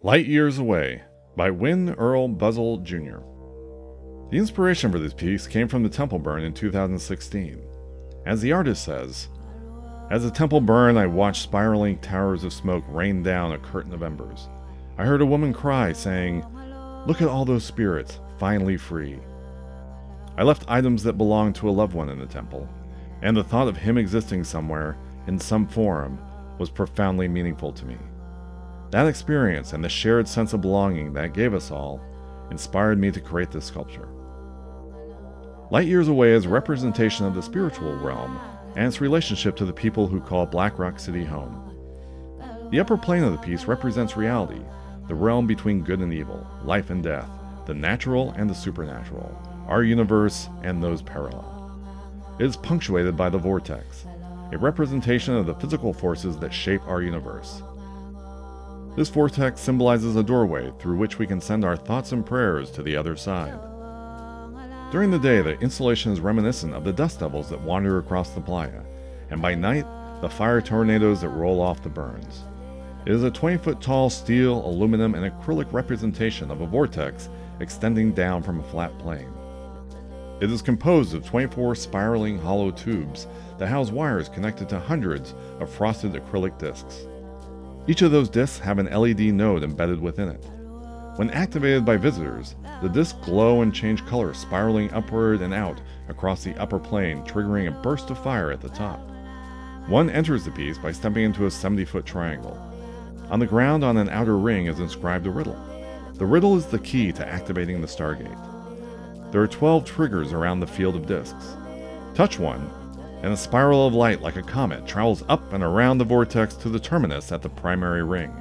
Light Years Away by Win Earl Buzzell Jr. The inspiration for this piece came from the temple burn in 2016. As the artist says, As the temple burned, I watched spiraling towers of smoke rain down a curtain of embers. I heard a woman cry, saying, Look at all those spirits, finally free. I left items that belonged to a loved one in the temple, and the thought of him existing somewhere, in some form, was profoundly meaningful to me. That experience and the shared sense of belonging that gave us all inspired me to create this sculpture. Light Years Away is a representation of the spiritual realm and its relationship to the people who call Black Rock City home. The upper plane of the piece represents reality, the realm between good and evil, life and death, the natural and the supernatural, our universe and those parallel. It is punctuated by the vortex, a representation of the physical forces that shape our universe. This vortex symbolizes a doorway through which we can send our thoughts and prayers to the other side. During the day, the installation is reminiscent of the dust devils that wander across the playa, and by night, the fire tornadoes that roll off the burns. It is a 20 foot tall steel, aluminum, and acrylic representation of a vortex extending down from a flat plane. It is composed of 24 spiraling hollow tubes that house wires connected to hundreds of frosted acrylic discs. Each of those discs have an LED node embedded within it. When activated by visitors, the discs glow and change color, spiraling upward and out across the upper plane, triggering a burst of fire at the top. One enters the piece by stepping into a 70 foot triangle. On the ground on an outer ring is inscribed a riddle. The riddle is the key to activating the Stargate. There are 12 triggers around the field of discs. Touch one, and a spiral of light like a comet travels up and around the vortex to the terminus at the primary ring.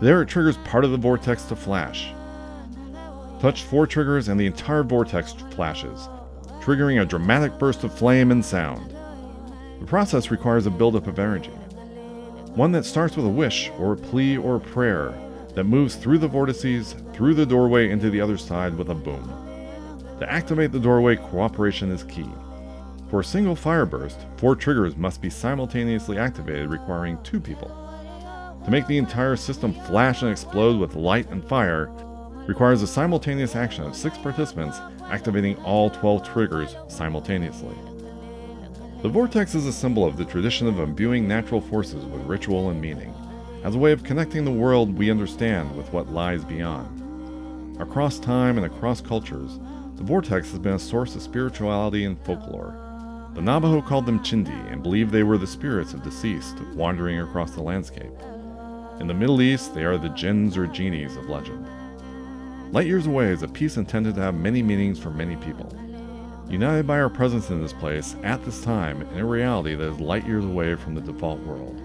There it triggers part of the vortex to flash. Touch four triggers and the entire vortex flashes, triggering a dramatic burst of flame and sound. The process requires a buildup of energy. One that starts with a wish or a plea or a prayer that moves through the vortices, through the doorway into the other side with a boom. To activate the doorway, cooperation is key. For a single fire burst, four triggers must be simultaneously activated, requiring two people. To make the entire system flash and explode with light and fire requires a simultaneous action of six participants activating all 12 triggers simultaneously. The vortex is a symbol of the tradition of imbuing natural forces with ritual and meaning, as a way of connecting the world we understand with what lies beyond. Across time and across cultures, the vortex has been a source of spirituality and folklore. The Navajo called them Chindi and believed they were the spirits of deceased wandering across the landscape. In the Middle East, they are the jinns or genies of legend. Light Years Away is a piece intended to have many meanings for many people. United by our presence in this place at this time in a reality that is light years away from the default world.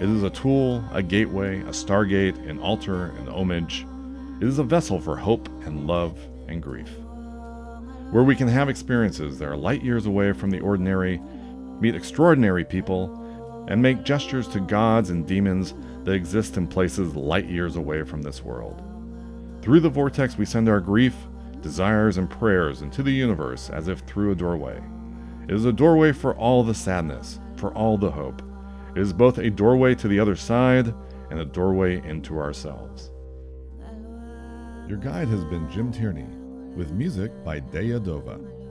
It is a tool, a gateway, a stargate, an altar, an homage. It is a vessel for hope and love and grief where we can have experiences that are light years away from the ordinary, meet extraordinary people, and make gestures to gods and demons that exist in places light years away from this world. Through the vortex, we send our grief, desires, and prayers into the universe as if through a doorway. It is a doorway for all the sadness, for all the hope. It is both a doorway to the other side and a doorway into ourselves. Your guide has been Jim Tierney with music by Daya Dova.